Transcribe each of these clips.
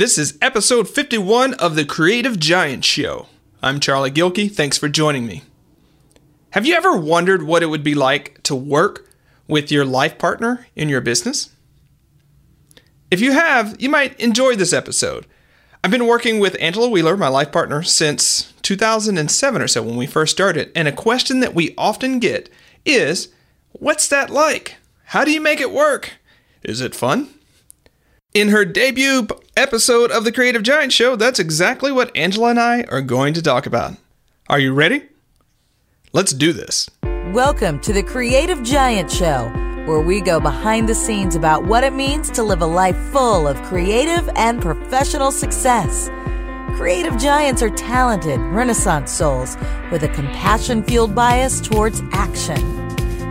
This is episode 51 of the Creative Giant Show. I'm Charlie Gilkey. Thanks for joining me. Have you ever wondered what it would be like to work with your life partner in your business? If you have, you might enjoy this episode. I've been working with Angela Wheeler, my life partner, since 2007 or so when we first started, and a question that we often get is What's that like? How do you make it work? Is it fun? In her debut episode of the Creative Giant Show, that's exactly what Angela and I are going to talk about. Are you ready? Let's do this. Welcome to the Creative Giant Show, where we go behind the scenes about what it means to live a life full of creative and professional success. Creative giants are talented, renaissance souls with a compassion fueled bias towards action.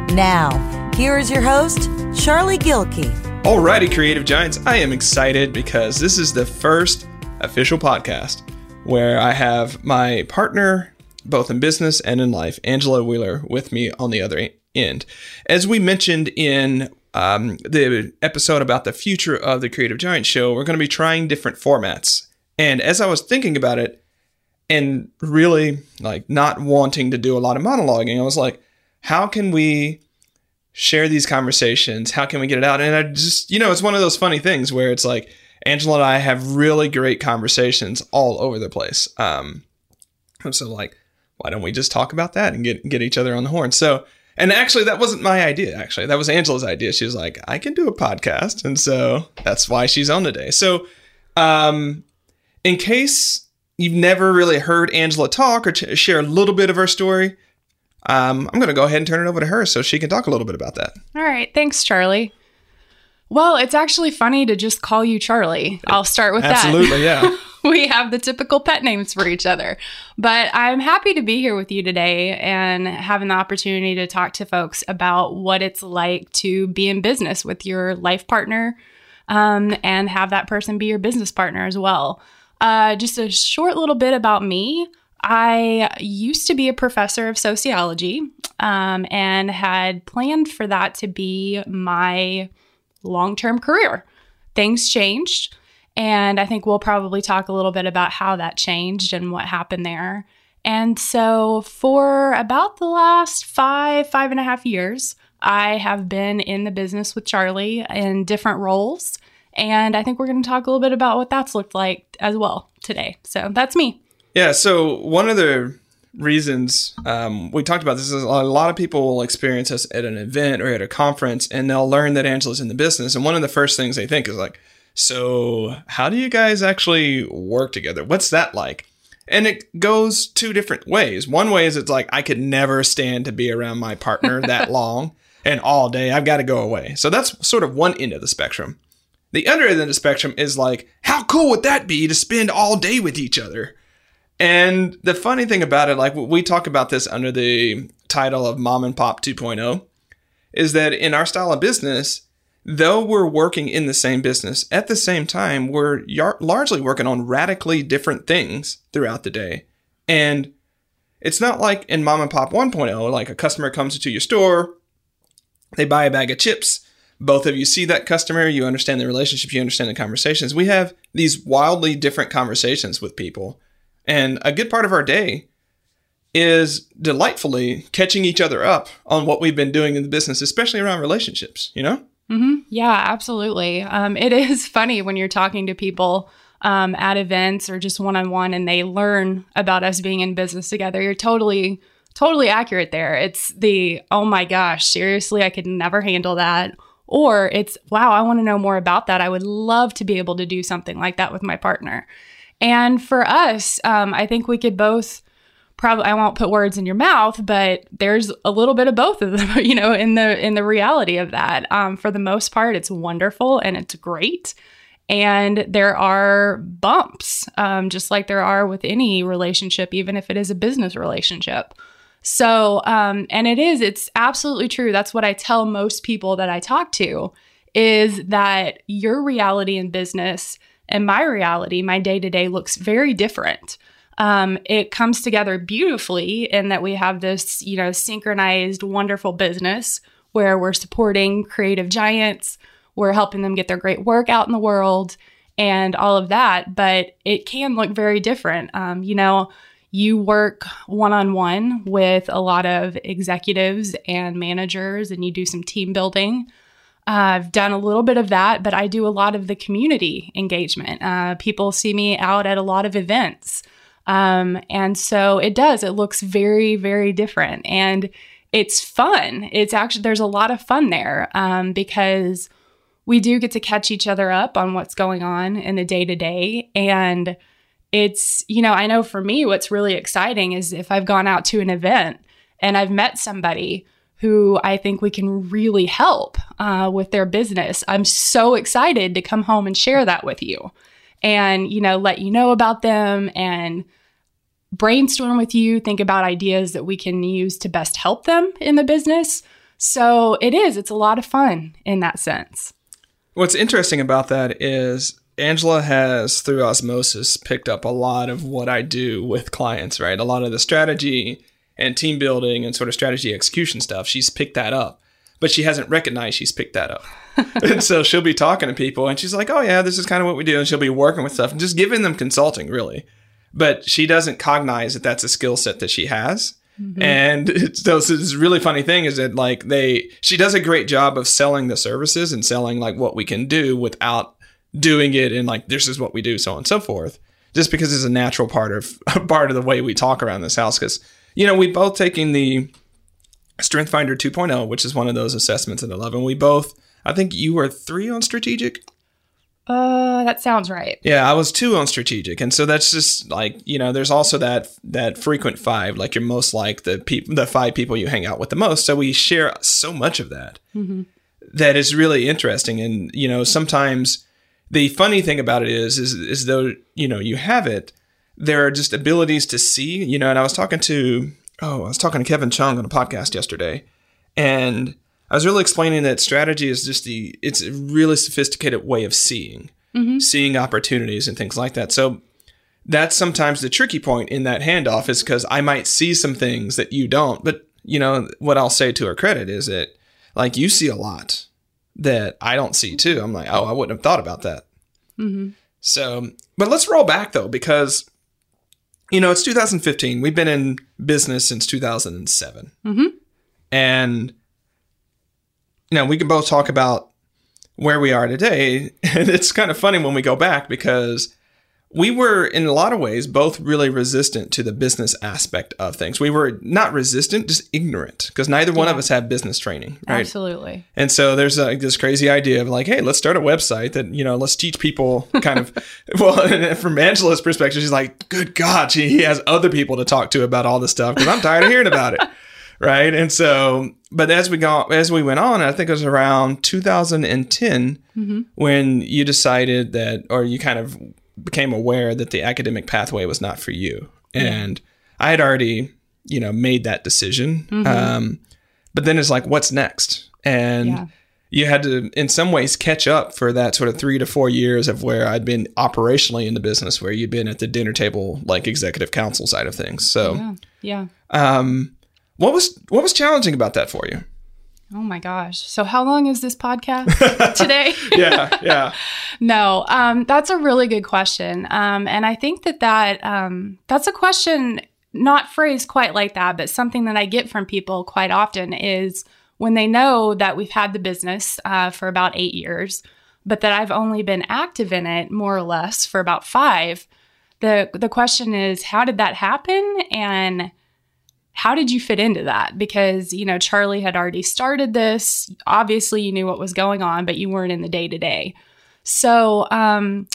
Now, here is your host, Charlie Gilkey. Alrighty, Creative Giants, I am excited because this is the first official podcast where I have my partner, both in business and in life, Angela Wheeler, with me on the other end. As we mentioned in um, the episode about the future of the Creative Giant Show, we're going to be trying different formats. And as I was thinking about it and really like not wanting to do a lot of monologuing, I was like, how can we share these conversations? How can we get it out? And I just, you know, it's one of those funny things where it's like Angela and I have really great conversations all over the place. Um, I'm so like, why don't we just talk about that and get get each other on the horn? So, and actually, that wasn't my idea. Actually, that was Angela's idea. She was like, I can do a podcast, and so that's why she's on today. So, um, in case you've never really heard Angela talk or t- share a little bit of her story, um, I'm going to go ahead and turn it over to her so she can talk a little bit about that. All right. Thanks, Charlie. Well, it's actually funny to just call you Charlie. I'll start with Absolutely, that. Absolutely, yeah. we have the typical pet names for each other. But I'm happy to be here with you today and having the opportunity to talk to folks about what it's like to be in business with your life partner um, and have that person be your business partner as well. Uh, just a short little bit about me. I used to be a professor of sociology um, and had planned for that to be my long term career. Things changed, and I think we'll probably talk a little bit about how that changed and what happened there. And so, for about the last five, five and a half years, I have been in the business with Charlie in different roles. And I think we're going to talk a little bit about what that's looked like as well today. So, that's me. Yeah. So one of the reasons um, we talked about this is a lot of people will experience us at an event or at a conference, and they'll learn that Angela's in the business, and one of the first things they think is like, "So how do you guys actually work together? What's that like?" And it goes two different ways. One way is it's like I could never stand to be around my partner that long and all day. I've got to go away. So that's sort of one end of the spectrum. The other end of the spectrum is like, how cool would that be to spend all day with each other? And the funny thing about it, like we talk about this under the title of Mom and Pop 2.0, is that in our style of business, though we're working in the same business, at the same time, we're largely working on radically different things throughout the day. And it's not like in Mom and Pop 1.0, like a customer comes into your store, they buy a bag of chips. Both of you see that customer, you understand the relationship, you understand the conversations. We have these wildly different conversations with people and a good part of our day is delightfully catching each other up on what we've been doing in the business, especially around relationships, you know? Mm-hmm. Yeah, absolutely. Um, it is funny when you're talking to people um, at events or just one on one and they learn about us being in business together. You're totally, totally accurate there. It's the, oh my gosh, seriously, I could never handle that. Or it's, wow, I want to know more about that. I would love to be able to do something like that with my partner. And for us, um, I think we could both probably I won't put words in your mouth, but there's a little bit of both of them, you know, in the in the reality of that. Um, for the most part, it's wonderful and it's great. And there are bumps, um, just like there are with any relationship, even if it is a business relationship. So, um, and it is, it's absolutely true. That's what I tell most people that I talk to is that your reality in business and my reality, my day to day, looks very different. Um, it comes together beautifully in that we have this, you know, synchronized, wonderful business where we're supporting creative giants, we're helping them get their great work out in the world, and all of that, but it can look very different. Um, you know, you work one on one with a lot of executives and managers, and you do some team building. I've done a little bit of that, but I do a lot of the community engagement. Uh, people see me out at a lot of events. Um, and so it does, it looks very, very different. And it's fun. It's actually, there's a lot of fun there um, because we do get to catch each other up on what's going on in the day to day. And it's, you know, I know for me, what's really exciting is if I've gone out to an event and I've met somebody who I think we can really help uh, with their business. I'm so excited to come home and share that with you and, you know, let you know about them and brainstorm with you, think about ideas that we can use to best help them in the business. So it is, it's a lot of fun in that sense. What's interesting about that is Angela has, through osmosis, picked up a lot of what I do with clients, right? A lot of the strategy and team building and sort of strategy execution stuff. She's picked that up, but she hasn't recognized she's picked that up. and so she'll be talking to people and she's like, oh, yeah, this is kind of what we do. And she'll be working with stuff and just giving them consulting, really. But she doesn't cognize that that's a skill set that she has. Mm-hmm. And it's, so this really funny thing is that like they, she does a great job of selling the services and selling like what we can do without doing it and like this is what we do, so on and so forth. Just because it's a natural part of part of the way we talk around this house. Because you know we both taking the Strength Finder 2.0, which is one of those assessments at 11. We both, I think you were three on strategic. Uh, that sounds right. Yeah, I was two on strategic, and so that's just like you know, there's also that that frequent five, like you're most like the people, the five people you hang out with the most. So we share so much of that mm-hmm. that is really interesting, and you know, sometimes the funny thing about it is, is, is though, you know, you have it, there are just abilities to see, you know, and I was talking to, oh, I was talking to Kevin Chung on a podcast yesterday, and I was really explaining that strategy is just the, it's a really sophisticated way of seeing, mm-hmm. seeing opportunities and things like that. So that's sometimes the tricky point in that handoff is because I might see some things that you don't, but you know, what I'll say to her credit is that like you see a lot that I don't see too. I'm like, oh, I wouldn't have thought about that. Mm-hmm. So, but let's roll back though, because you know it's 2015. We've been in business since 2007, mm-hmm. and you know we can both talk about where we are today. And it's kind of funny when we go back because we were in a lot of ways both really resistant to the business aspect of things. We were not resistant, just ignorant because neither one yeah. of us had business training, right? Absolutely. And so there's like this crazy idea of like, hey, let's start a website that you know, let's teach people kind of. well, from Angela's perspective, she's like, good God, she he has other people to talk to about all this stuff because I'm tired of hearing about it, right? And so, but as we go as we went on, I think it was around 2010 mm-hmm. when you decided that, or you kind of became aware that the academic pathway was not for you. And I had already, you know, made that decision. Mm-hmm. Um, but then it's like, what's next? And yeah. you had to, in some ways, catch up for that sort of three to four years of where I'd been operationally in the business, where you'd been at the dinner table, like executive council side of things. So, yeah. yeah. Um, what was what was challenging about that for you? Oh my gosh. So how long is this podcast today? yeah, yeah. no, um, that's a really good question. Um, and I think that, that um, that's a question not phrased quite like that, but something that I get from people quite often is when they know that we've had the business uh, for about eight years, but that I've only been active in it more or less for about five. The, the question is, how did that happen? And how did you fit into that? Because, you know, Charlie had already started this. Obviously, you knew what was going on, but you weren't in the day to day. So, um,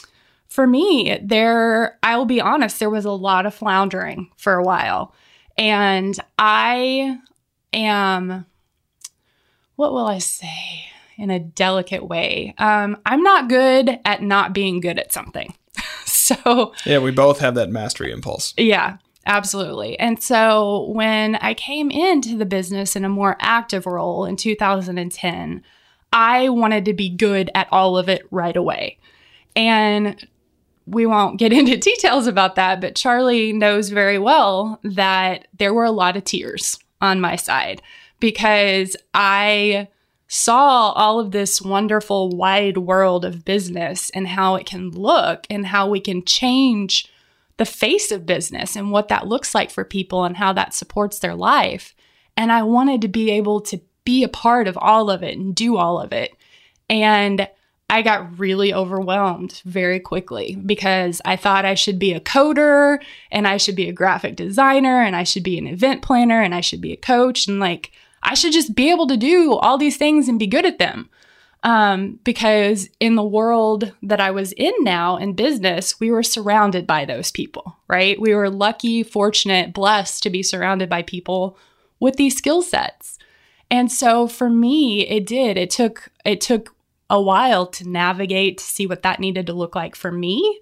for me, there, I will be honest, there was a lot of floundering for a while. And I am, what will I say in a delicate way? Um, I'm not good at not being good at something. so, yeah, we both have that mastery impulse. Yeah. Absolutely. And so when I came into the business in a more active role in 2010, I wanted to be good at all of it right away. And we won't get into details about that, but Charlie knows very well that there were a lot of tears on my side because I saw all of this wonderful wide world of business and how it can look and how we can change the face of business and what that looks like for people and how that supports their life. And I wanted to be able to be a part of all of it and do all of it. And I got really overwhelmed very quickly because I thought I should be a coder and I should be a graphic designer and I should be an event planner and I should be a coach and like I should just be able to do all these things and be good at them. Um, because in the world that I was in now in business, we were surrounded by those people, right? We were lucky, fortunate, blessed to be surrounded by people with these skill sets. And so for me, it did. It took it took a while to navigate to see what that needed to look like for me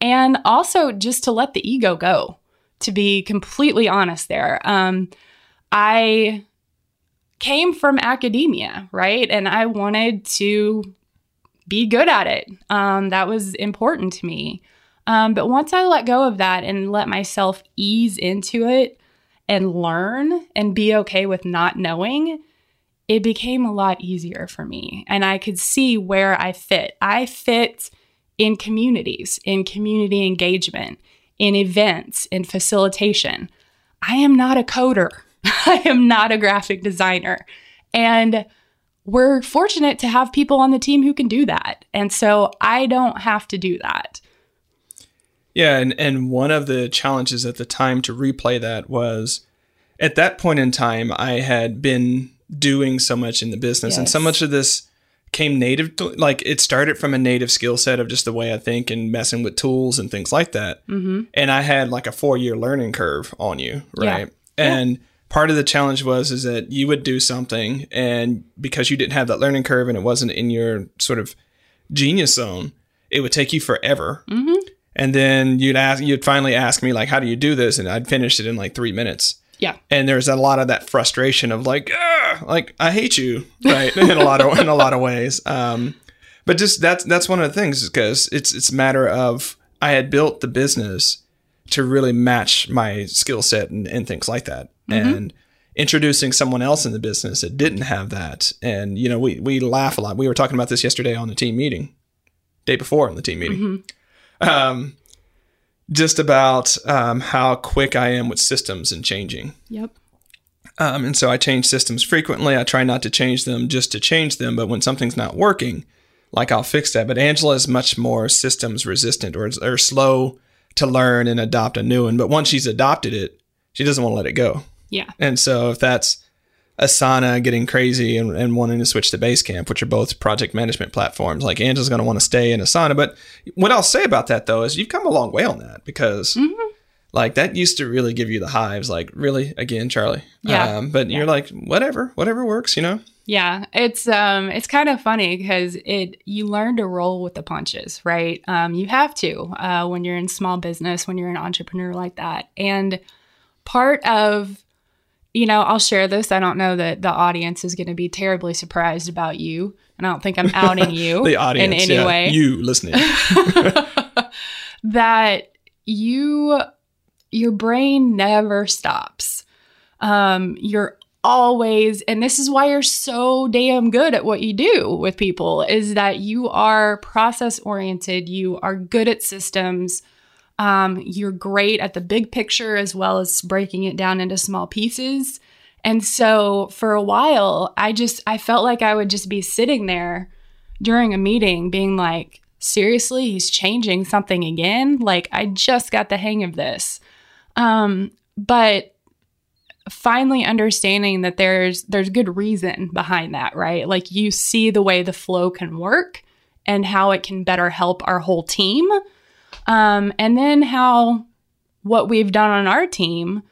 and also just to let the ego go to be completely honest there um, i came from academia right and i wanted to be good at it um, that was important to me um, but once i let go of that and let myself ease into it and learn and be okay with not knowing it became a lot easier for me and I could see where I fit. I fit in communities, in community engagement, in events, in facilitation. I am not a coder. I am not a graphic designer. And we're fortunate to have people on the team who can do that. And so I don't have to do that. Yeah, and, and one of the challenges at the time to replay that was at that point in time, I had been doing so much in the business yes. and so much of this came native to like it started from a native skill set of just the way I think and messing with tools and things like that. Mm-hmm. And I had like a four year learning curve on you, right? Yeah. And yeah. Part of the challenge was is that you would do something and because you didn't have that learning curve and it wasn't in your sort of genius zone, it would take you forever. Mm-hmm. And then you'd ask, you'd finally ask me like, how do you do this? And I'd finish it in like three minutes. Yeah. And there's a lot of that frustration of like, like I hate you, right? in a lot of in a lot of ways. Um, but just that's that's one of the things because it's it's a matter of I had built the business to really match my skill set and, and things like that. Mm-hmm. And introducing someone else in the business that didn't have that. And you know, we we laugh a lot. We were talking about this yesterday on the team meeting, day before in the team meeting. Mm-hmm. Um, just about um, how quick I am with systems and changing. Yep. Um, and so I change systems frequently. I try not to change them just to change them, but when something's not working, like I'll fix that. But Angela is much more systems resistant or, or slow to learn and adopt a new one. But once she's adopted it, she doesn't want to let it go. Yeah. And so if that's Asana getting crazy and, and wanting to switch to Basecamp, which are both project management platforms. Like Angela's going to want to stay in Asana. But what I'll say about that though is you've come a long way on that because mm-hmm. like that used to really give you the hives. Like really, again, Charlie. Yeah. Um, but yeah. you're like whatever, whatever works, you know. Yeah, it's um, it's kind of funny because it you learn to roll with the punches, right? Um, you have to uh, when you're in small business, when you're an entrepreneur like that, and part of you know, I'll share this. I don't know that the audience is going to be terribly surprised about you. And I don't think I'm outing you the audience, in any yeah, way. You listening. that you your brain never stops. Um, you're always and this is why you're so damn good at what you do with people is that you are process oriented, you are good at systems um, you're great at the big picture as well as breaking it down into small pieces. And so for a while, I just I felt like I would just be sitting there during a meeting being like, seriously, he's changing something again? Like I just got the hang of this. Um, but finally understanding that there's there's good reason behind that, right? Like you see the way the flow can work and how it can better help our whole team um, and then how what we've done on our team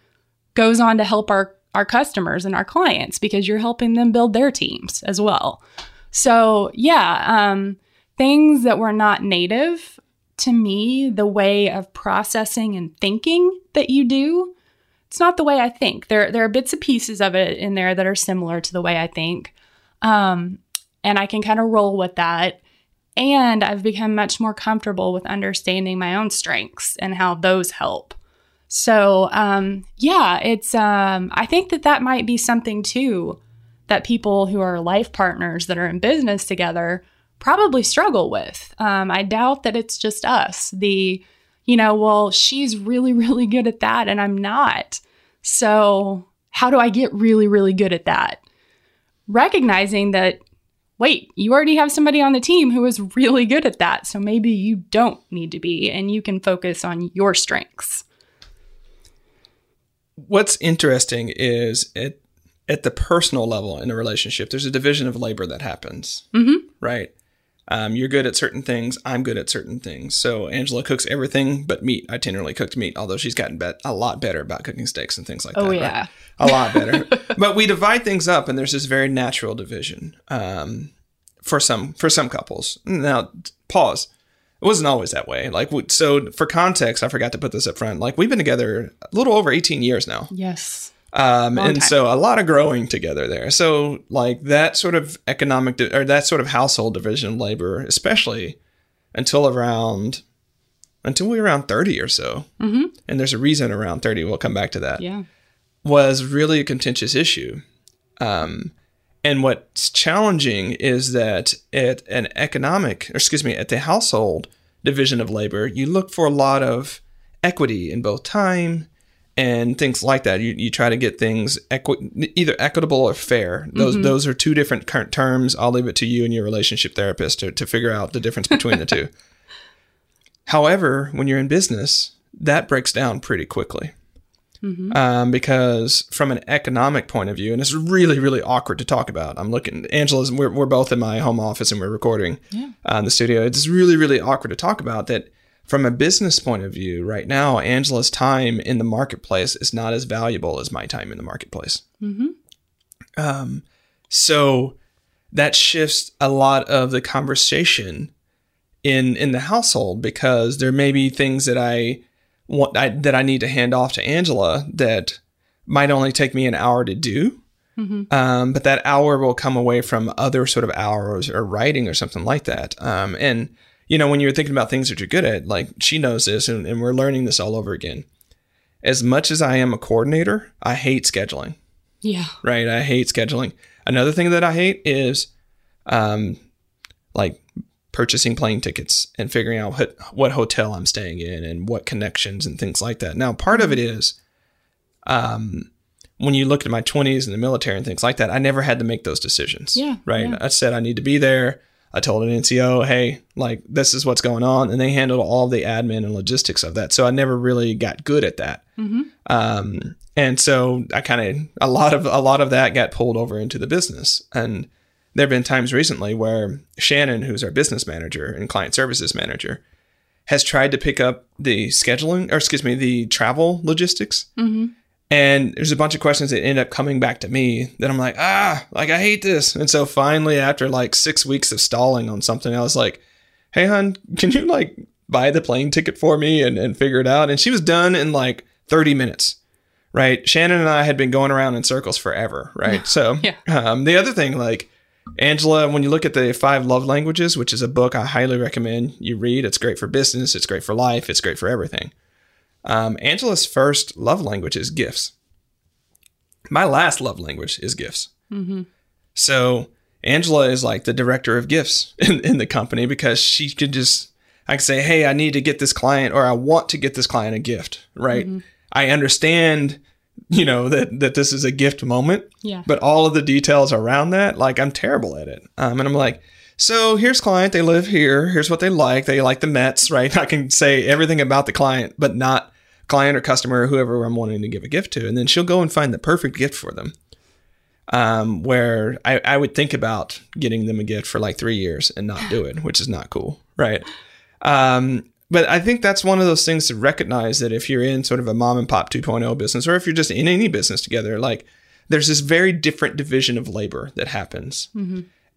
goes on to help our our customers and our clients because you're helping them build their teams as well. So yeah, um, things that were not native to me, the way of processing and thinking that you do, it's not the way I think. There there are bits and pieces of it in there that are similar to the way I think, um, and I can kind of roll with that. And I've become much more comfortable with understanding my own strengths and how those help. So, um, yeah, it's, um, I think that that might be something too that people who are life partners that are in business together probably struggle with. Um, I doubt that it's just us. The, you know, well, she's really, really good at that and I'm not. So, how do I get really, really good at that? Recognizing that, wait, you already have somebody on the team who is really good at that. So maybe you don't need to be and you can focus on your strengths. What's interesting is at, at the personal level in a relationship, there's a division of labor that happens, Mm-hmm. right? Um, you're good at certain things. I'm good at certain things. So Angela cooks everything but meat. I generally cooked meat, although she's gotten bet- a lot better about cooking steaks and things like Oh, that. Oh yeah. a lot better. but we divide things up, and there's this very natural division um, for some for some couples. Now, pause. It wasn't always that way. Like so, for context, I forgot to put this up front. Like we've been together a little over 18 years now. Yes. Um, and time. so a lot of growing together there. So like that sort of economic di- or that sort of household division of labor, especially until around until we were around 30 or so. Mm-hmm. And there's a reason around 30. We'll come back to that. Yeah. Was really a contentious issue. Um, and what's challenging is that at an economic, or excuse me, at the household division of labor, you look for a lot of equity in both time and things like that. You, you try to get things equi- either equitable or fair. Those those are two different current terms. I'll leave it to you and your relationship therapist to, to figure out the difference between the two. However, when you're in business, that breaks down pretty quickly. Um, because from an economic point of view, and it's really, really awkward to talk about. I'm looking, Angela's, we're, we're both in my home office and we're recording Yeah. uh, in the studio. It's really, really awkward to talk about that from a business point of view. Right now, Angela's time in the marketplace is not as valuable as my time in the marketplace. Mm-hmm. Um, so that shifts a lot of the conversation in in the household because there may be things that I want I, that I need to hand off to Angela that might only take me an hour to do. Um, but that hour will come away from other sort of hours or writing or something like that. Um, and you know, when you're thinking about things that you're good at, like she knows this, and, and we're learning this all over again. As much as I am a coordinator, I hate scheduling Yeah. right? I hate scheduling. Another thing that I hate is um, like purchasing plane tickets and figuring out what, what hotel I'm staying in and what connections and things like that. Now, part of it is um, when you look at my 20s in the military and things like that, I never had to make those decisions. Yeah, Right. yeah. I said I need to be there. I told an NCO, hey, like this is what's going on. And they handled all the admin and logistics of that. So I never really got good at that. Um, and so I kind of a lot of a lot of that got pulled over into the business. And there have been times recently where Shannon, who's our business manager and client services manager, has tried to pick up the scheduling or excuse me, the travel logistics. And there's a bunch of questions that end up coming back to me that I'm like, ah, like I hate this. And so finally, after like six weeks of stalling on something, I was like, hey, hon, can you like buy the plane ticket for me and, and figure it out? And she was done in like 30 minutes, right? Shannon and I had been going around in circles forever, right? So Yeah. um, the other thing, like, Angela, when you look at the five love languages, which is a book I highly recommend you read, it's great for business, it's great for life, it's great for everything. Um, Angela's first love language is gifts. My last love language is gifts. So Angela is like the director of gifts in, in the company because she could just, I can say, hey, I need to get this client or I want to get this client a gift, right? I understand, you know, that, that this is a gift moment, Yeah. but all of the details around that, like I'm terrible at it. Um, and I'm like, so here's client, they live here. Here's what they like. They like the Mets, right? I can say everything about the client, but not client or customer or whoever I'm wanting to give a gift to. And then she'll go and find the perfect gift for them. Um, where I, I would think about getting them a gift for like three years and not do it, which is not cool, right? Um, but I think that's one of those things to recognize that if you're in sort of a mom and pop 2.0 business, or if you're just in any business together, like there's this very different division of labor that happens.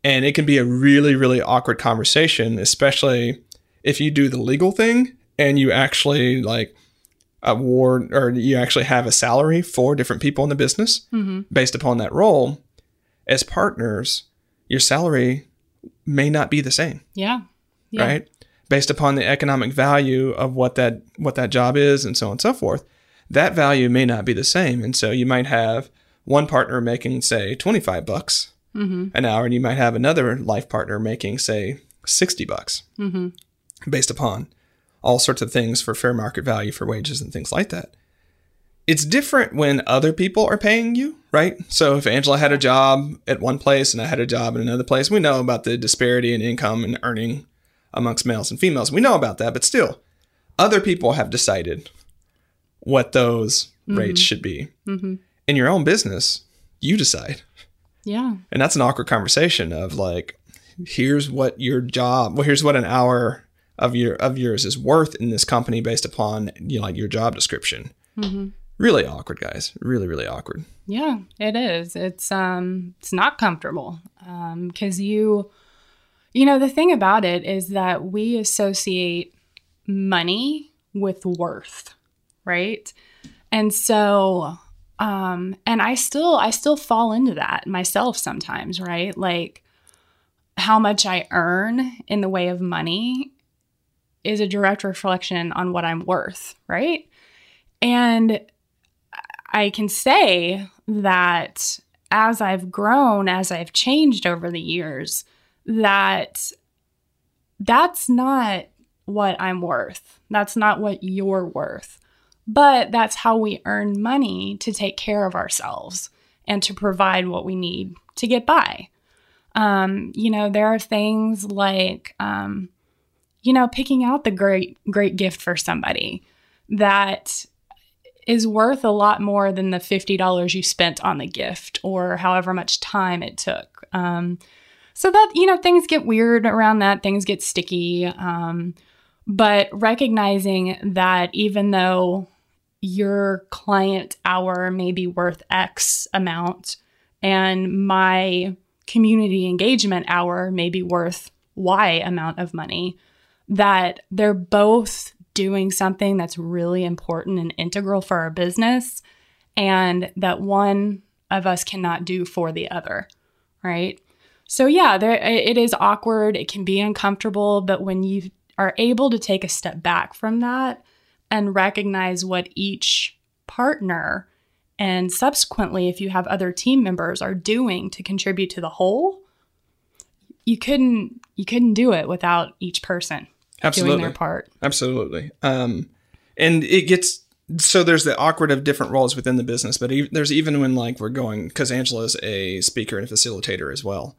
And it can be a really, really awkward conversation, especially if you do the legal thing and you actually like award or you actually have a salary for different people in the business mm-hmm. based upon that role. As partners, your salary may not be the same Yeah. Yeah. right? Based upon the economic value of what that what that job is and so on and so forth. That value may not be the same. And so you might have one partner making say 25 bucks mm-hmm. an hour and you might have another life partner making say 60 bucks mm-hmm. based upon all sorts of things for fair market value for wages and things like that it's different when other people are paying you, right? So if Angela had a job at one place and I had a job in another place, we know about the disparity in income and earning amongst males and females. We know about that, but still, other people have decided what those mm-hmm. rates should be. Mm-hmm. In your own business, you decide. Yeah. And that's an awkward conversation of like, here's what your job, well, here's what an hour of your of yours is worth in this company based upon you know, like your job description. Really awkward, guys. Really, really awkward. Yeah, it is. It's um it's not comfortable. Um cuz you you know the thing about it is that we associate money with worth, right? And so um and I still I still fall into that myself sometimes, right? Like how much I earn in the way of money is a direct reflection on what I'm worth, right? And I can say that as I've grown, as I've changed over the years, that that's not what I'm worth. That's not what you're worth. But that's how we earn money to take care of ourselves and to provide what we need to get by. Um, you know, there are things like, um, you know, picking out the great, great gift for somebody that is worth a lot more than the $50 you spent on the gift or however much time it took. Um, so that, you know, things get weird around that, things get sticky. Um, but recognizing that even though your client hour may be worth X amount and my community engagement hour may be worth Y amount of money, that they're both doing something that's really important and integral for our business, and that one of us cannot do for the other, right? So yeah, there it is awkward, it can be uncomfortable, but when you are able to take a step back from that and recognize what each partner and subsequently if you have other team members are doing to contribute to the whole, you couldn't you couldn't do it without each person Absolutely. doing their part. Absolutely. Um, and it gets so there's the awkward of different roles within the business, but e- there's even when like we're going because Angela's a speaker and a facilitator as well,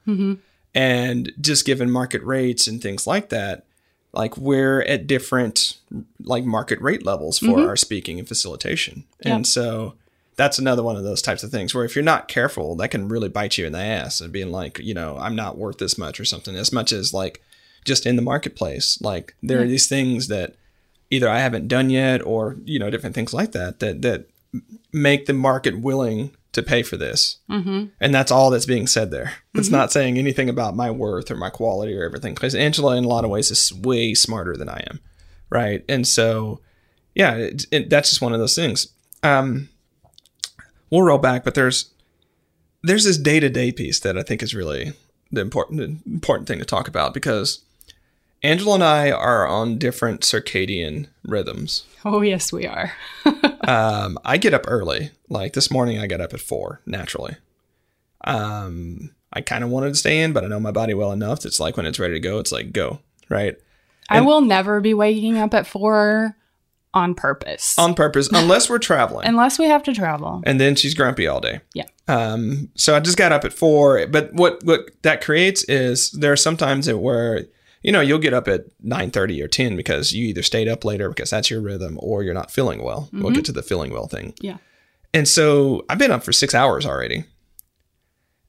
and just given market rates and things like that, like we're at different like market rate levels for our speaking and facilitation, and so that's another one of those types of things where if you're not careful, that can really bite you in the ass and being like, you know, I'm not worth this much or something. As much as like just in the marketplace, like there are these things that either I haven't done yet or you know different things like that that that make the market willing to pay for this. Mm-hmm. And that's all that's being said there. It's not saying anything about my worth or my quality or everything because Angela, in a lot of ways, is way smarter than I am, right? And so, yeah, it, it, that's just one of those things. Um, we'll roll back, but there's there's this day to day piece that I think is really the important the important thing to talk about because Angela and I are on different circadian rhythms. Oh yes, we are. Um, I get up early. Like this morning, I got up at four naturally. Um, I kind of wanted to stay in, but I know my body well enough. It's like when it's ready to go, it's like go right I will never be waking up at four on purpose. on purpose, unless we're traveling. unless we have to travel. and then she's grumpy all day. Yeah. Um, so I just got up at four. But what what that creates is there are sometimes that where you know you'll get up at nine thirty or ten because you either stayed up later because that's your rhythm or you're not feeling well. We'll get to the feeling well thing. Yeah. And so I've been up for six hours already,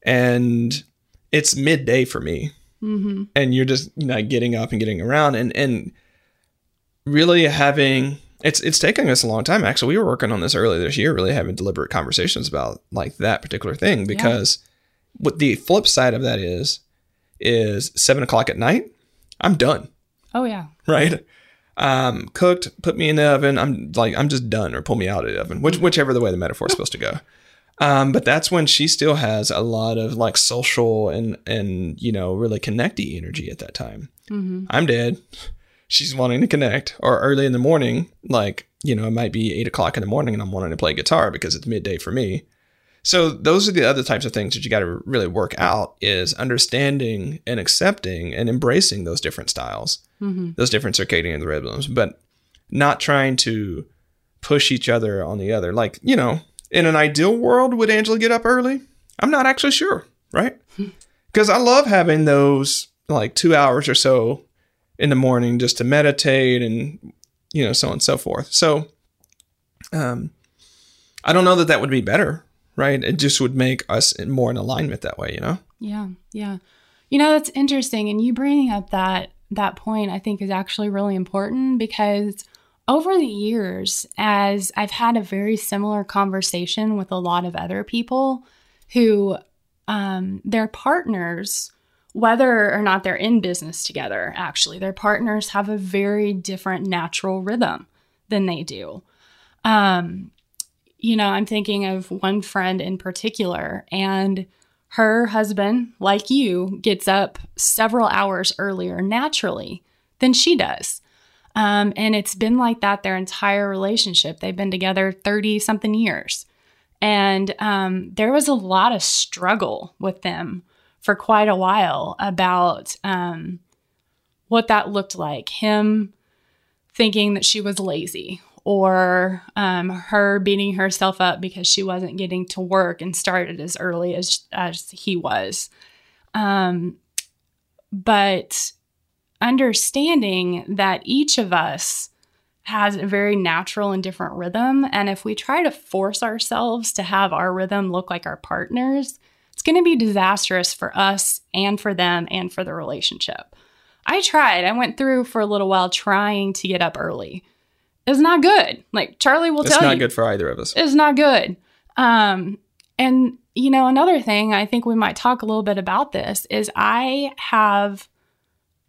and it's midday for me. Mm-hmm. And you're just you know getting up and getting around and and really having it's it's taking us a long time. Actually, we were working on this earlier this year, really having deliberate conversations about like that particular thing because what the flip side of that is is seven o'clock at night. I'm done Oh yeah. right? Um, cooked, put me in the oven. I'm like, I'm just done, or pull me out of the oven, which, whichever the way the metaphor is supposed to go. Um, but that's when she still has a lot of like social and and you know really connecty energy at that time. I'm dead. She's wanting to connect, or early in the morning, like you know, it might be eight o'clock in the morning, and I'm wanting to play guitar because it's midday for me. So those are the other types of things that you got to really work out is understanding and accepting and embracing those different styles, those different circadian rhythms, but not trying to push each other on the other. Like, you know, in an ideal world, would Angela get up early? I'm not actually sure, right? Because I love having those like two hours or so in the morning just to meditate and, you know, so on and so forth. So, um, I don't know that that would be better, right? It just would make us more in alignment that way, you know? Yeah, yeah. You know, that's interesting. And you bringing up that that point, I think, is actually really important because over the years, as I've had a very similar conversation with a lot of other people who um, their partners, whether or not they're in business together, actually, their partners have a very different natural rhythm than they do. Um, you know, I'm thinking of one friend in particular, and her husband, like you, gets up several hours earlier naturally than she does. Um, and it's been like that their entire relationship. They've been together 30 something years. And um, there was a lot of struggle with them for quite a while about um, what that looked like. Him thinking that she was lazy or um, her beating herself up because she wasn't getting to work and started as early as, as he was. Um, but understanding that each of us has a very natural and different rhythm. And if we try to force ourselves to have our rhythm look like our partners, it's going to be disastrous for us and for them and for the relationship. I tried. I went through for a little while trying to get up early. It's not good. Like Charlie will It's tell you. It's not good for either of us. It's not good. Um, and you know, another thing I think we might talk a little bit about this is I have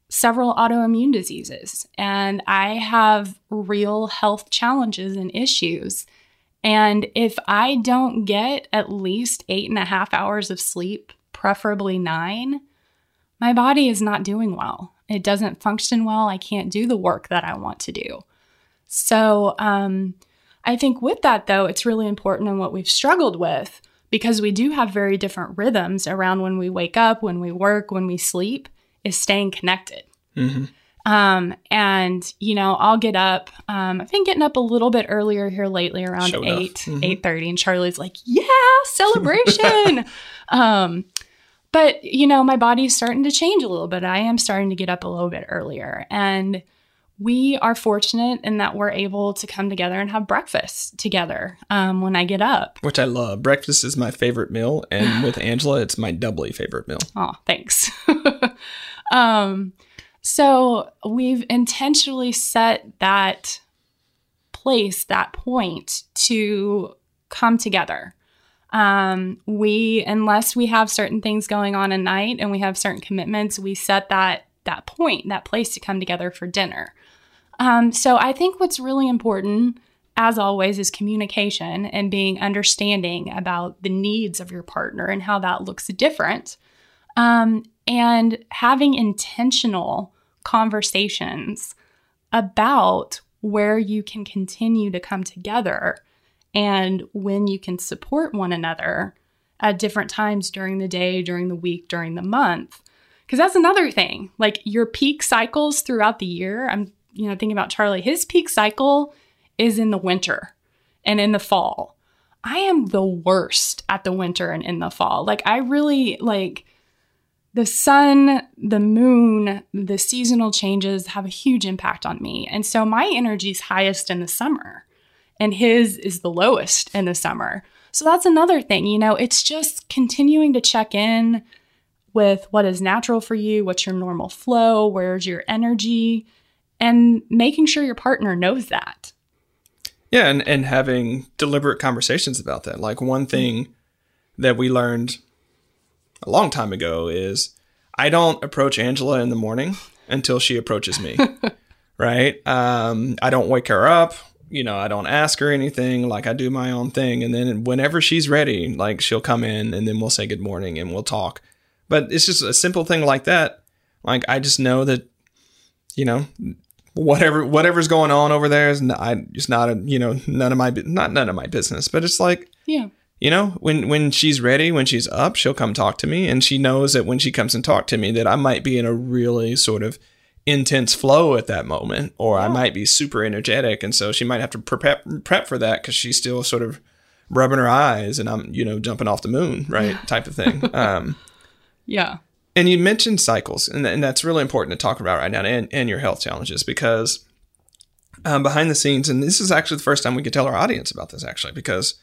several autoimmune diseases and I have real health challenges and issues. And if I don't get at least eight and a half hours of sleep, preferably nine, my body is not doing well. It doesn't function well. I can't do the work that I want to do. So, um, I think with that, though, it's really important and what we've struggled with because we do have very different rhythms around when we wake up, when we work, when we sleep, is staying connected. hmm Um, and you know, I'll get up. Um, I've been getting up a little bit earlier here lately, around Showed up. eight, Mhm. eight thirty, and Charlie's like, "Yeah, celebration." um, but you know, my body's starting to change a little bit. I am starting to get up a little bit earlier, and we are fortunate in that we're able to come together and have breakfast together um, when I get up. Which I love. Breakfast is my favorite meal, and with Angela, it's my doubly favorite meal. Oh, thanks. um, so we've intentionally set that place, that point to come together. Um, we, unless we have certain things going on at night and we have certain commitments, we set that that point, that place to come together for dinner. Um, so I think what's really important, as always, is communication and being understanding about the needs of your partner and how that looks different um, and having intentional conversations about where you can continue to come together and when you can support one another at different times during the day, during the week, during the month. Because that's another thing. Like your peak cycles throughout the year. I'm, you know, thinking about Charlie. His peak cycle is in the winter and in the fall. I am the worst at the winter and in the fall. Like I really like the sun, the moon, the seasonal changes have a huge impact on me. And so my energy is highest in the summer and his is the lowest in the summer. So that's another thing, you know, it's just continuing to check in with what is natural for you, what's your normal flow, where's your energy, and making sure your partner knows that. Yeah, and, and having deliberate conversations about that. Like one thing that we learned a long time ago is I don't approach Angela in the morning until she approaches me. right? Um, I don't wake her up. You know, I don't ask her anything. Like I do my own thing, and then whenever she's ready, like she'll come in, and then we'll say good morning and we'll talk. But it's just a simple thing like that. Like I just know that, you know, whatever whatever's going on over there is not, I, it's not a you know none of my not none of my business. But it's like Yeah. you know, when when she's ready, when she's up, she'll come talk to me, and she knows that when she comes and talk to me, that I might be in a really sort of intense flow at that moment, or I might be super energetic, and so she might have to prep prep for that because she's still sort of rubbing her eyes, and I'm you know jumping off the moon, right, type of thing. Um, Yeah. And you mentioned cycles, and, and that's really important to talk about right now, and, and your health challenges because um, behind the scenes, and this is actually the first time we could tell our audience about this, actually, because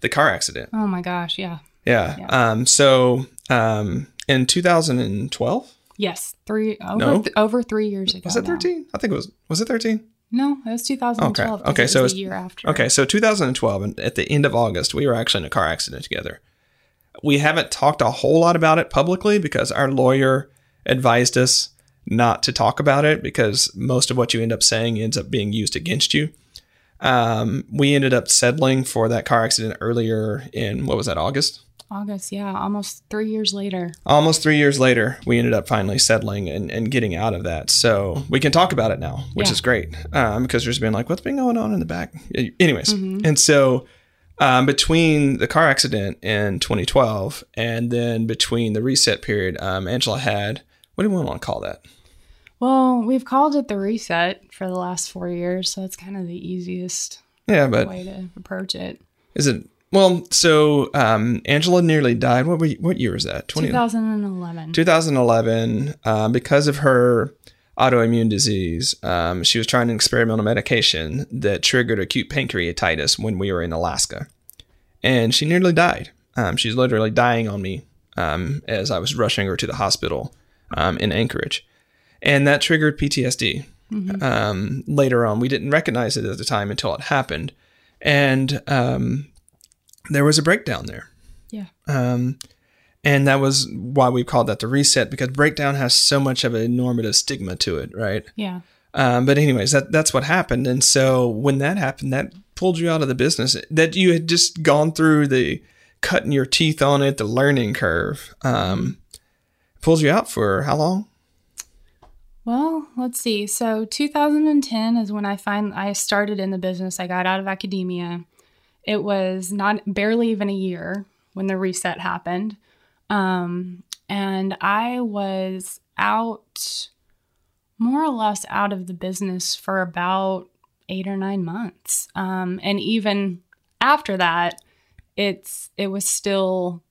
the car accident. Oh my gosh. Yeah. Yeah. Um, so um, in 2012, Yes. Three over No? th- over three years ago. was it 13? I think it was. Was it 13? No, it was 2012. Okay, Okay, it so was a year after. Okay, so 2012, and at the end of August, we were actually in a car accident together. We haven't talked a whole lot about it publicly because our lawyer advised us not to talk about it because most of what you end up saying ends up being used against you. Um, we ended up settling for that car accident earlier in what was that August? August. Yeah, almost three years later. Almost three years later, we ended up finally settling and, and getting out of that. So we can talk about it now, which Yeah. is great um, because there's been like, what's been going on in the back? Anyways, and so um, between the car accident in 2012 and then between the reset period, um, Angela had, what do we want to call that? Well, we've called it the reset for the last four years, so that's kind of the easiest Yeah, but way to approach it. is it, well, so um, Angela nearly died. What, were you, what year was that? 20, 2011. 2011, um, because of her autoimmune disease, um, she was trying an experimental medication that triggered acute pancreatitis when we were in Alaska. And she nearly died. Um, she's literally dying on me um, as I was rushing her to the hospital um, in Anchorage. And that triggered PTSD. Um, later on, we didn't recognize it at the time until it happened. And um, there was a breakdown there. Yeah. And that was why we called that the reset because breakdown has so much of a normative stigma to it, right? Yeah. Um, but anyways, that that's what happened. And so when that happened, that pulled you out of the business that you had just gone through the cutting your teeth on it, the learning curve. Um, pulls you out for how long? Well, let's see. So 2010 is when I find I started in the business. I got out of academia. It was not barely even a year when the reset happened. Um, and I was out more or less out of the business for about eight or nine months. Um, and even after that, it's it was still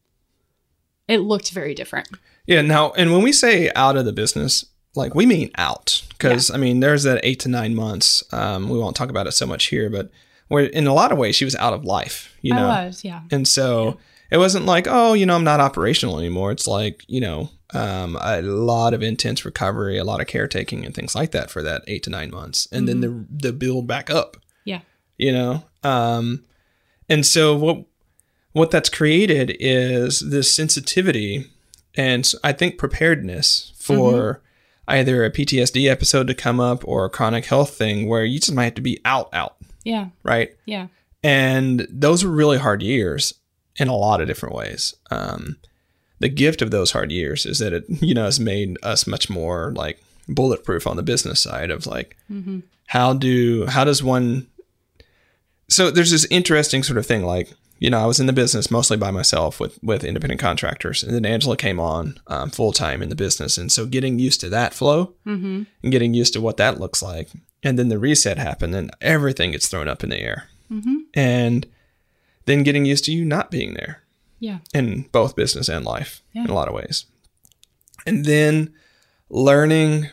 it looked very different. Yeah. Now, and when we say out of the business, like we mean out, because I mean there's that eight to nine months. Um, we won't talk about it so much here, but where in a lot of ways she was out of life. You know, I was, yeah. And so it wasn't like, oh, you know, I'm not operational anymore. It's like, you know, um, a lot of intense recovery, a lot of caretaking and things like that for that eight to nine months. And then the, the build back up, Yeah. you know? Um, and so what, what that's created is this sensitivity and I think preparedness for either a PTSD episode to come up or a chronic health thing where you just might have to be out, out, Yeah. right? Yeah. And those were really hard years in a lot of different ways. Um, the gift of those hard years is that it, you know, has made us much more like bulletproof on the business side of like, how do, how does one, so there's this interesting sort of thing like, you know, I was in the business mostly by myself with, with independent contractors. And then Angela came on um, full time in the business. And so getting used to that flow and getting used to what that looks like. And then the reset happened and everything gets thrown up in the air and then getting used to you not being there. Yeah. in both business and life in a lot of ways. And then learning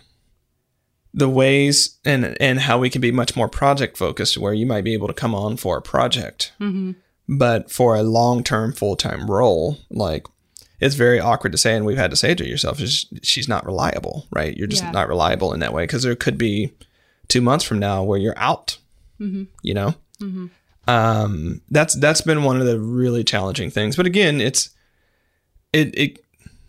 the ways and and how we can be much more project focused where you might be able to come on for a project mm-hmm. but for a long-term full-time role like it's very awkward to say and we've had to say to yourself is she's not reliable right? You're just Yeah. not reliable in that way because there could be two months from now where you're out mm-hmm. you know mm-hmm. Um that's that's been one of the really challenging things but again it's it it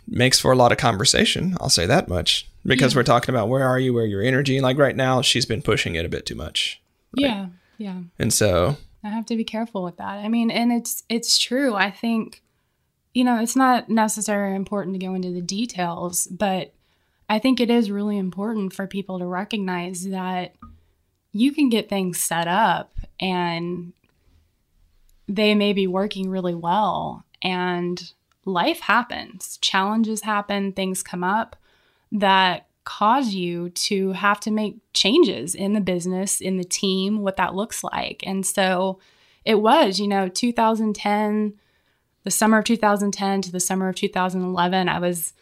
makes for a lot of conversation i'll say that much because we're talking about where are you where your energy And like right now she's been pushing it a bit too much Yeah. Yeah. and so I have to be careful with that. I mean, and it's it's true. I think you know, it's not necessarily important to go into the details, but I think it is really important for people to recognize that you can get things set up and they may be working really well and life happens, challenges happen, things come up that cause you to have to make changes in the business, in the team, what that looks like. And so it was, you know, 2010, the summer of 2010 to the summer of 2011, I was,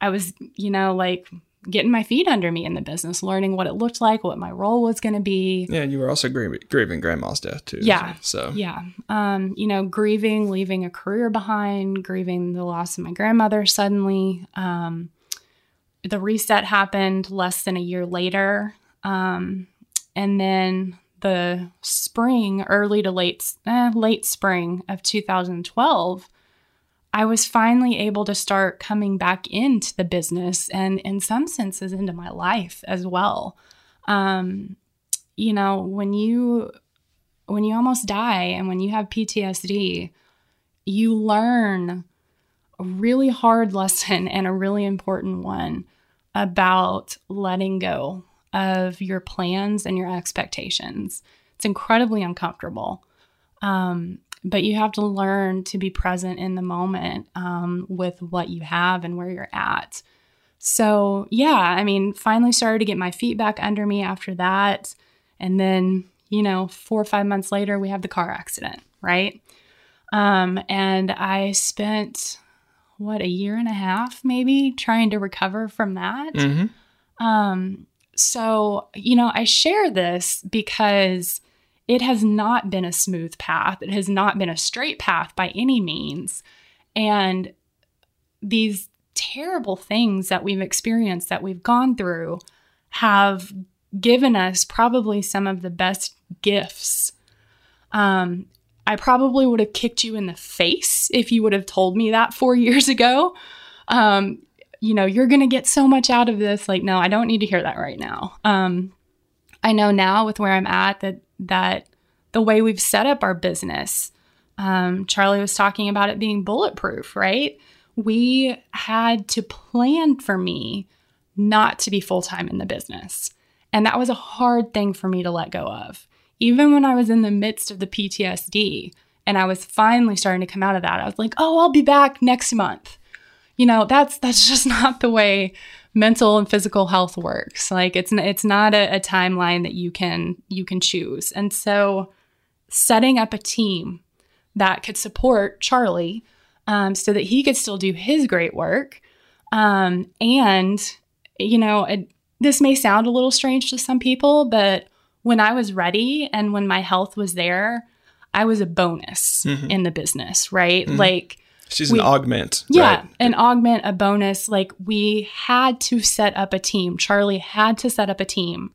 I was, you know, like getting my feet under me in the business, learning what it looked like, what my role was going to be. Yeah, you were also grieving, grieving grandma's death too. Yeah. So Yeah. Um, you know, grieving, leaving a career behind, grieving the loss of my grandmother suddenly. Um, the reset happened less than a year later. Um, and then the spring, early to late, eh, late spring of 2012, I was finally able to start coming back into the business and, in some senses, into my life as well. Um, you know, when you when you almost die and when you have PTSD, you learn a really hard lesson and a really important one about letting go of your plans and your expectations. It's incredibly uncomfortable. Um, but you have to learn to be present in the moment um, with what you have and where you're at. So, yeah, I mean, finally started to get my feet back under me after that. And then, you know, four or five months later, we have the car accident, right? Um, and I spent, what, a year and a half maybe trying to recover from that. Mm-hmm. Um, so, you know, I share this because it has not been a smooth path. It has not been a straight path by any means. And these terrible things that we've experienced, that we've gone through, have given us probably some of the best gifts. Um, I probably would have kicked you in the face if you would have told me that four years ago. Um, you know, you're going to get so much out of this. Like, no, I don't need to hear that right now. Um, I know now with where I'm at that that the way we've set up our business, um, Charlie was talking about it being bulletproof, right? We had to plan for me not to be full time in the business. And that was a hard thing for me to let go of. Even when I was in the midst of the PTSD and I was finally starting to come out of that, I was like, oh, I'll be back next month. You know, that's that's just not the way mental and physical health works. Like it's it's not a, a timeline that you can you can choose. And so setting up a team that could support Charlie um, so that he could still do his great work. Um, and, you know, it, this may sound a little strange to some people, but when I was ready and when my health was there, I was a bonus Mhm. in the business, right? Mhm. Like, She's We- an augment. yeah, right? an augment, a bonus. Like we had to set up a team. Charlie had to set up a team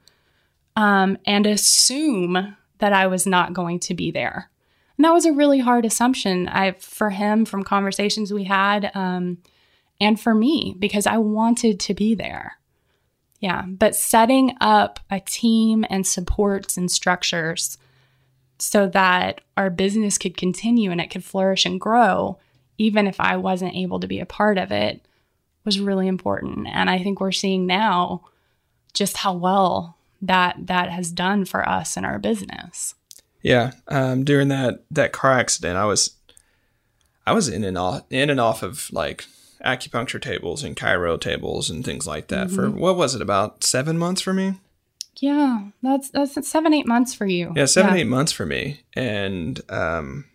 um, and assume that I was not going to be there. And that was a really hard assumption I, for him from conversations we had um, and for me because I wanted to be there. Yeah, but setting up a team and supports and structures so that our business could continue and it could flourish and grow even if I wasn't able to be a part of it, was really important. And I think we're seeing now just how well that that has done for us and our business. Yeah. Um, during that that car accident, I was I was in and off in and off of like acupuncture tables and chiro tables and things like that for Mm-hmm. what was it about seven months for me? Yeah, that's that's seven eight months for you. Yeah, seven eight months for me, and um,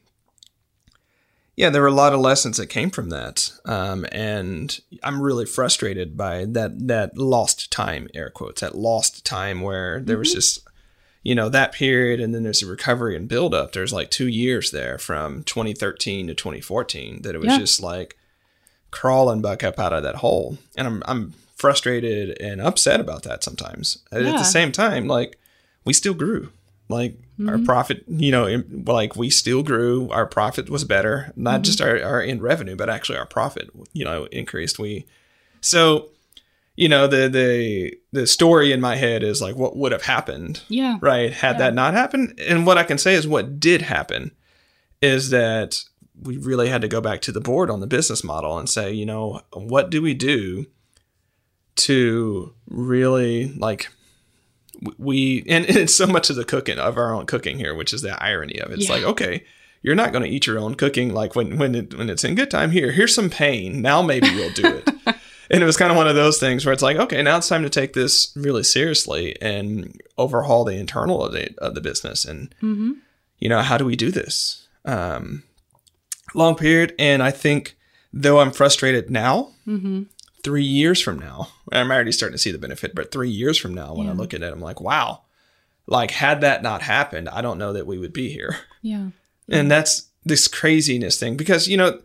yeah, there were a lot of lessons that came from that, um, and I'm really frustrated by that that lost time, air quotes, that lost time where there was just you know that period, and then there's a recovery and build up. There's like two years there from 2013 to 2014 that it was Yeah. just like crawling back up out of that hole, and I'm I'm frustrated and upset about that sometimes. And At the same time, like we still grew. Like our mm-hmm. profit, you know, like we still grew. Our profit was better, not mm-hmm. just our, our end revenue, but actually our profit, you know, increased. We, so, you know, the the the story in my head is like what would have happened, Yeah. right? Had that not happened, and what I can say is what did happen is that we really had to go back to the board on the business model and say, you know, what do we do to really like we and it's so much of the cooking of our own cooking here, which is the irony of it. It's Yeah. like, okay, you're not going to eat your own cooking like when when it, when it's in good time. Here here's some pain. Now maybe you'll do it. And it was kind of one of those things where it's like okay now it's time to take this really seriously and overhaul the internal of the, of the business. And you know how do we do this? Um, long period. And i think though i'm frustrated now three years from now i'm already starting to see the benefit but three years from now when i Yeah. look at it i'm like wow like had that not happened i don't know that we would be here Yeah. and that's this craziness thing because you know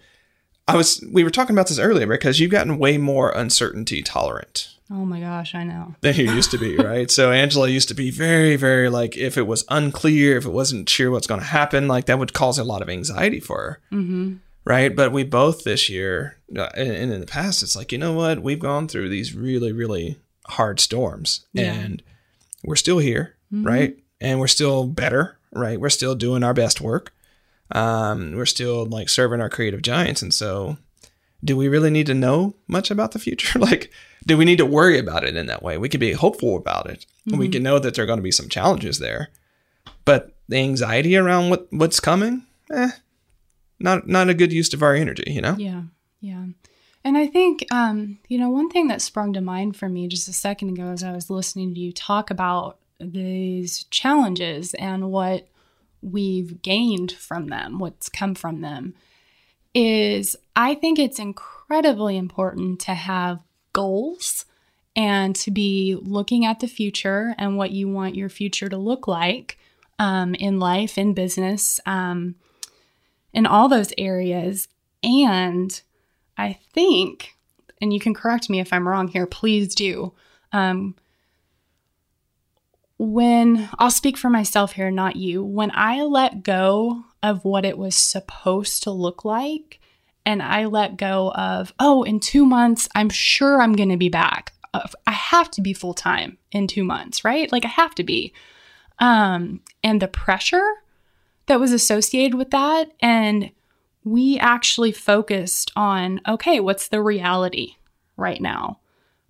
i was we were talking about this earlier because you've gotten way more uncertainty tolerant Oh my gosh, I know. than you used to be right so angela used to be very very like if it was unclear if it wasn't sure what's going to happen like that would cause a lot of anxiety for her Mm-hmm. Right? But we both this year uh, and, in the past it's like you know what? We've gone through these really really hard storms Yeah. and we're still here right? And we're still better right? We're still doing our best work. Um, we're still like serving our creative giants. And so do we really need to know much about the future? Like do we need to worry about it in that way? We can be hopeful about it. We can know that there are going to be some challenges there. But the anxiety around what what's coming eh, not not a good use of our energy you know Yeah, yeah. And I think, um, you know, one thing that sprung to mind for me just a second ago as I was listening to you talk about these challenges and what we've gained from them, what's come from them, is I think it's incredibly important to have goals and to be looking at the future and what you want your future to look like um, in life, in business, um, in all those areas. And I think, and you can correct me if I'm wrong here, please do. Um, when I'll speak for myself here, not you, when I let go of what it was supposed to look like, and I let go of, oh, in two months, I'm sure I'm going to be back. I have to be full time in two months, right? Like I have to be. Um, and the pressure that was associated with that. And we actually focused on okay, what's the reality right now?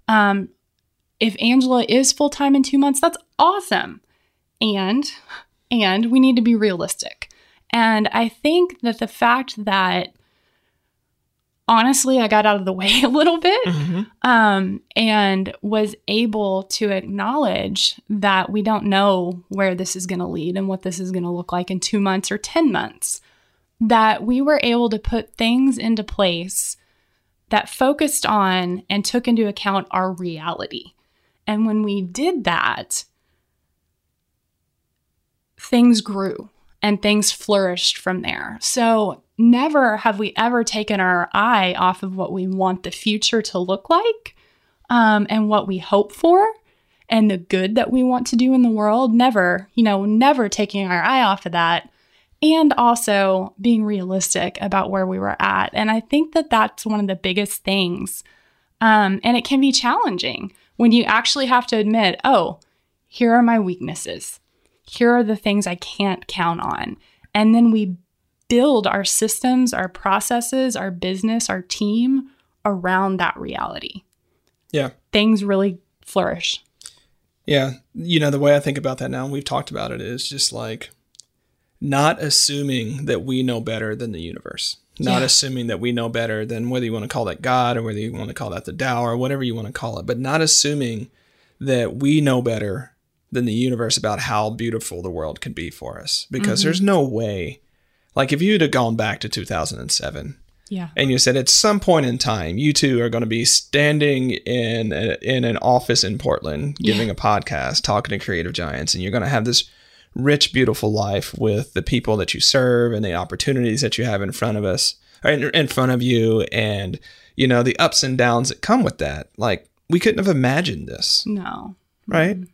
Um, if Angela is full time in two months, that's awesome. And and we need to be realistic. And I think that the fact that honestly I got out of the way a little bit um, and was able to acknowledge that we don't know where this is going to lead and what this is going to look like in two months or 10 months. That we were able to put things into place that focused on and took into account our reality. And when we did that, things grew and things flourished from there. So, never have we ever taken our eye off of what we want the future to look like um, and what we hope for and the good that we want to do in the world. Never, you know, never taking our eye off of that. And also being realistic about where we were at. And I think that that's one of the biggest things. Um, and it can be challenging when you actually have to admit, oh, here are my weaknesses. Here are the things I can't count on. And then we build our systems, our processes, our business, our team around that reality. yeah Things really flourish. Yeah, you know the way I think about that now, and we've talked about it, is just like not assuming that we know better than the universe. Not Yeah. assuming that we know better than whether you want to call that God or whether you want to call that the Tao or whatever you want to call it, but not assuming that we know better than the universe about how beautiful the world can be for us. Because mm-hmm. there's no way, like if you'd have gone back to 2007 Yeah. and you said at some point in time you two are going to be standing in a, in an office in Portland giving a podcast talking to creative giants and you're going to have this rich beautiful life with the people that you serve and the opportunities that you have in front of us or in, in front of you and you know the ups and downs that come with that. Like we couldn't have imagined this. No. right? Mm-hmm.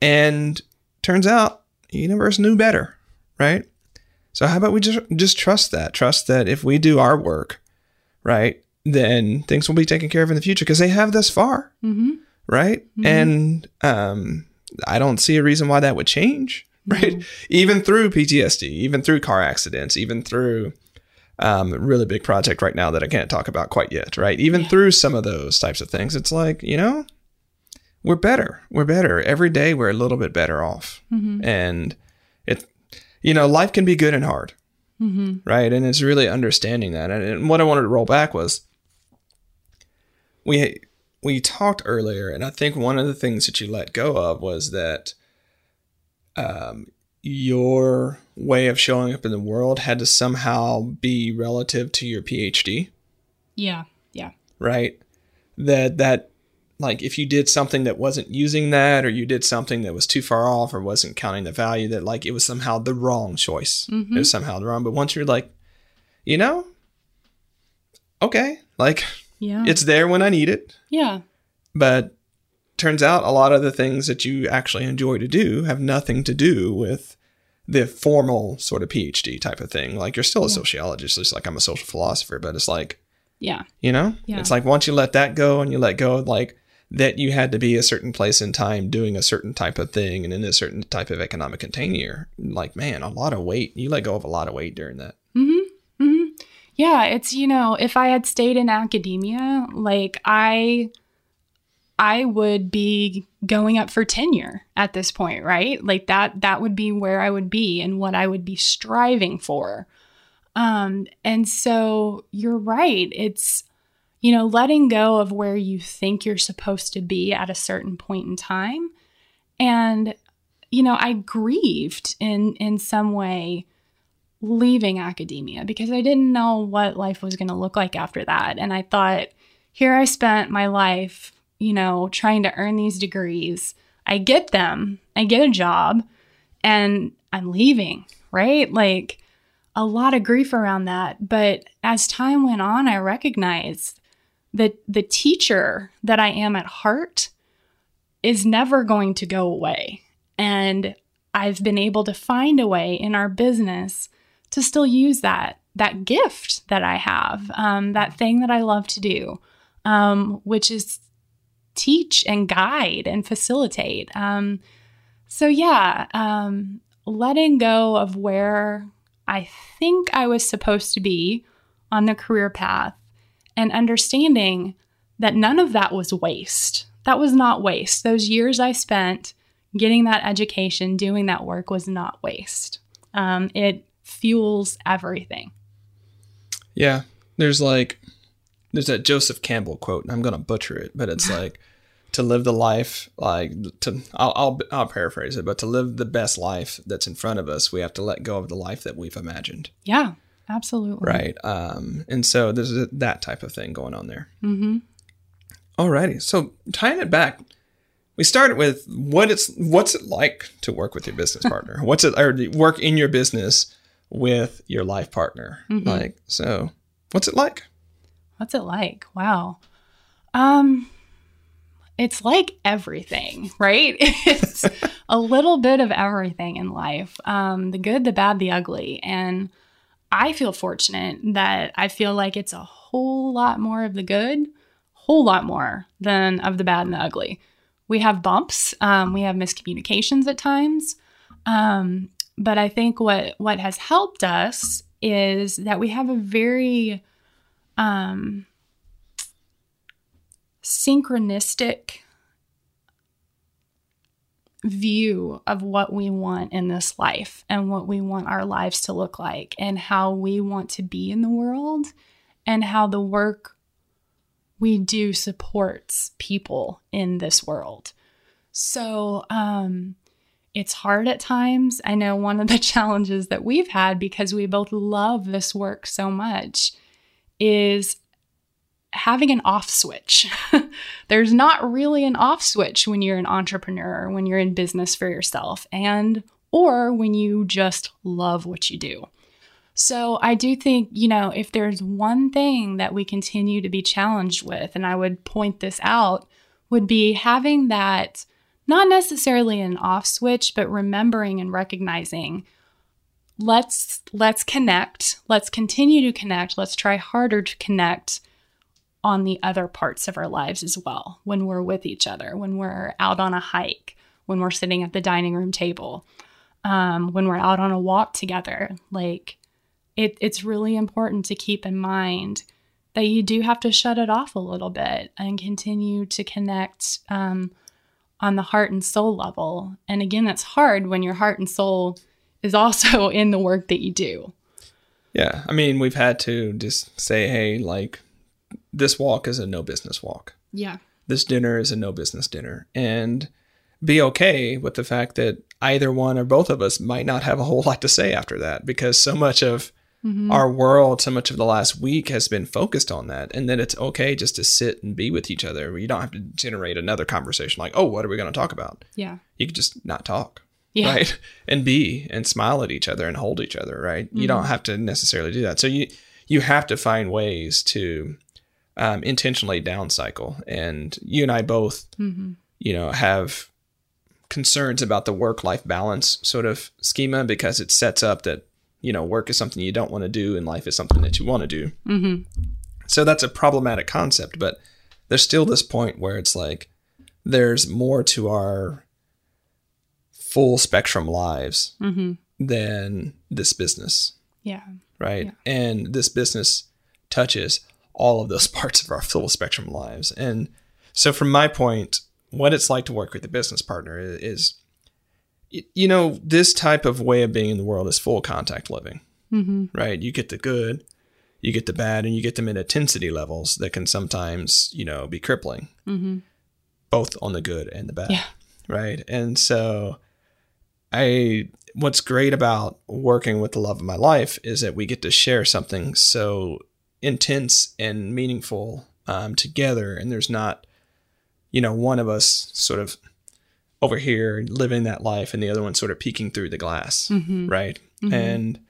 And turns out the universe knew better right so how about we just just trust that trust that if we do our work right then things will be taken care of in the future because they have thus far Mm-hmm. right? And um i don't see a reason why that would change right? Even through ptsd even through car accidents even through um, a really big project right now that i can't talk about quite yet right? Even through some of those types of things it's like you know we're better we're better. Every day we're a little bit better off. And it you know life can be good and hard right? And it's really understanding that. And, and what I wanted to roll back was we we talked earlier, and I think one of the things that you let go of was that um, your way of showing up in the world had to somehow be relative to your PhD, Yeah. Yeah. right? That that like if you did something that wasn't using that, or you did something that was too far off, or wasn't counting the value, that like it was somehow the wrong choice. It was mm-hmm. somehow the wrong. But once you're like, you know, okay, like Yeah. it's there when I need it, yeah. but turns out a lot of the things that you actually enjoy to do have nothing to do with the formal sort of PhD type of thing. Like you're still a sociologist, just like I'm a social philosopher, but it's like, Yeah. you know, Yeah. it's like once you let that go and you let go of like that you had to be a certain place in time doing a certain type of thing and in a certain type of economic container, like, man, a lot of weight. You let go of a lot of weight during that. Hmm. Hmm. Yeah, it's you know, if I had stayed in academia, like I I would be going up for tenure at this point, right? Like that that would be where I would be and what I would be striving for. Um and so you're right. It's you know, letting go of where you think you're supposed to be at a certain point in time. And you know, I grieved in in some way leaving academia because I didn't know what life was going to look like after that. And I thought, here I spent my life, you know, trying to earn these degrees. I get them, I get a job, and I'm leaving, right? Like a lot of grief around that. But as time went on, I recognized that the teacher that I am at heart is never going to go away. And I've been able to find a way in our business to still use that that gift that I have, um, that thing that I love to do, um, which is teach and guide and facilitate. Um, so yeah, um, letting go of where I think I was supposed to be on the career path, and understanding that none of that was waste. That was not waste. Those years I spent getting that education, doing that work was not waste. Um, it fuels everything. Yeah. There's like, there's that Joseph Campbell quote, and I'm going to butcher it, but it's like, to live the life, like, to, I'll, I'll, I'll paraphrase it, but to live the best life that's in front of us, we have to let go of the life that we've imagined. Yeah, absolutely. Right. Um, and so there's a, that type of thing going on there. Mm-hmm. Alrighty. So tying it back, we started with what it's what's it like to work with your business partner? what's it or work in your business with your life partner? Like, so what's it like? What's it like? Wow. Um it's like everything, right? It's a little bit of everything in life. Um the good, the bad, the ugly. And I feel fortunate that I feel like it's a whole lot more of the good, whole lot more than of the bad and the ugly. We have bumps, um, we have miscommunications at times. Um, but I think what what has helped us is that we have a very um, synchronistic view of what we want in this life and what we want our lives to look like and how we want to be in the world and how the work we do supports people in this world. So, um, it's hard at times. I know one of the challenges that we've had because we both love this work so much is having an off switch. There's not really an off switch when you're an entrepreneur, when you're in business for yourself, and or when you just love what you do. So I do think, you know, if there's one thing that we continue to be challenged with, and I would point this out, would be having that not necessarily an off switch, but remembering and recognizing let's let's connect, let's continue to connect, let's try harder to connect on the other parts of our lives as well when we're with each other, when we're out on a hike, when we're sitting at the dining room table, um, when we're out on a walk together. Like, it, it's really important to keep in mind that you do have to shut it off a little bit and continue to connect um, on the heart and soul level. And again, that's hard when your heart and soul is also in the work that you do. Yeah. I mean, we've had to just say, hey, like, this walk is a no business walk. Yeah. This dinner is a no business dinner. And be okay with the fact that either one or both of us might not have a whole lot to say after that because so much of mm-hmm. our world, so much of the last week has been focused on that. And then it's okay just to sit and be with each other. You don't have to generate another conversation like, oh, what are we going to talk about? Yeah. You could just not talk. Yeah. Right. And be and smile at each other and hold each other. Right. You mm-hmm. don't have to necessarily do that. So you, you have to find ways to um, intentionally down cycle. And you and I both, you know, have concerns about the work life balance sort of schema because it sets up that, you know, work is something you don't want to do and life is something that you want to do. Mm-hmm. So that's a problematic concept, but there's still this point where it's like there's more to our full spectrum lives than this business Yeah. right? And this business touches all of those parts of our full spectrum lives. And so, from my point, what it's like to work with a business partner is, you know, this type of way of being in the world is full contact living, mm-hmm. right? You get the good, you get the bad, and you get them at intensity levels that can sometimes, you know, be crippling, mm-hmm. both on the good and the bad, Yeah. right? And so, I what's great about working with the love of my life is that we get to share something so intense and meaningful um, together, and there's not, you know, one of us sort of over here living that life and the other one sort of peeking through the glass, right? And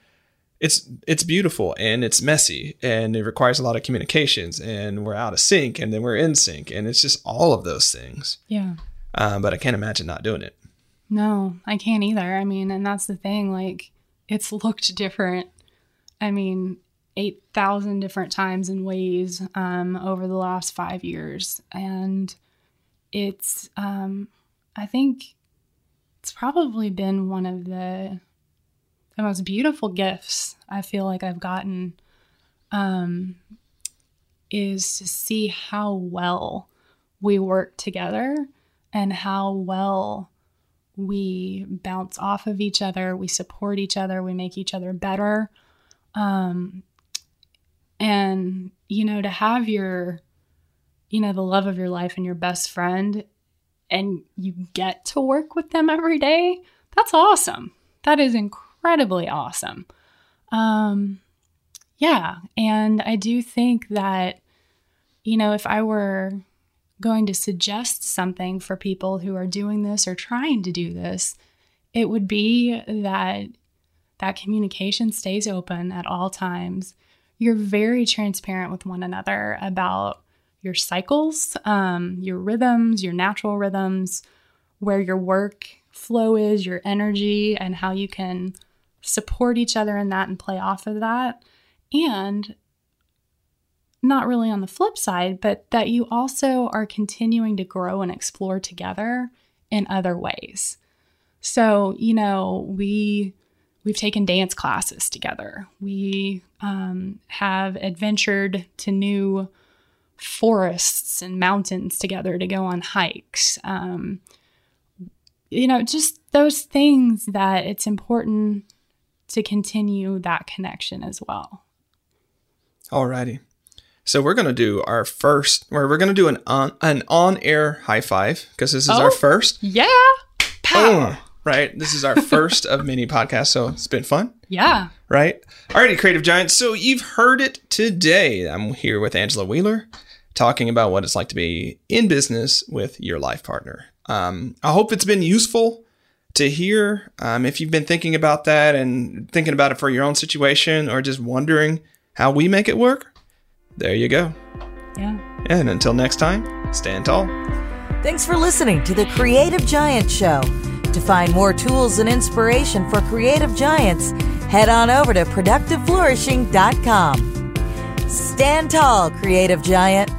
it's it's beautiful and it's messy and it requires a lot of communications and we're out of sync and then we're in sync and it's just all of those things. Yeah. Um, but I can't imagine not doing it. No, I can't either. I mean, and that's the thing. Like, it's looked different. I mean, 8,000 different times and ways um, over the last five years. And it's, um, I think it's probably been one of the, the most beautiful gifts I feel like I've gotten um, is to see how well we work together and how well we bounce off of each other, we support each other, we make each other better. Um, and, you know, to have your, you know, the love of your life and your best friend, and you get to work with them every day, that's awesome. That is incredibly awesome. Um, yeah. And I do think that, you know, if I were going to suggest something for people who are doing this or trying to do this, it would be that that communication stays open at all times. You're very transparent with one another about your cycles, um, your rhythms, your natural rhythms, where your work flow is, your energy, and how you can support each other in that and play off of that. And not really on the flip side, but that you also are continuing to grow and explore together in other ways. So, you know, we we've taken dance classes together. We um, have adventured to new forests and mountains together to go on hikes. Um, you know, just those things that it's important to continue that connection as well. Alrighty. So we're gonna do our first, or we're gonna do an on an on air high five because this is our Oh. first. Yeah. Boom. Right. This is our first of many podcasts, so it's been fun. Yeah. Right. Alrighty, creative giants. So you've heard it today. I'm here with Angela Wheeler, talking about what it's like to be in business with your life partner. Um, I hope it's been useful to hear. Um, if you've been thinking about that and thinking about it for your own situation, or just wondering how we make it work, there you go. Yeah. And until next time, stand tall. Thanks for listening to the Creative Giant Show. To find more tools and inspiration for creative giants, head on over to productiveflourishing.com. Stand tall, creative giant.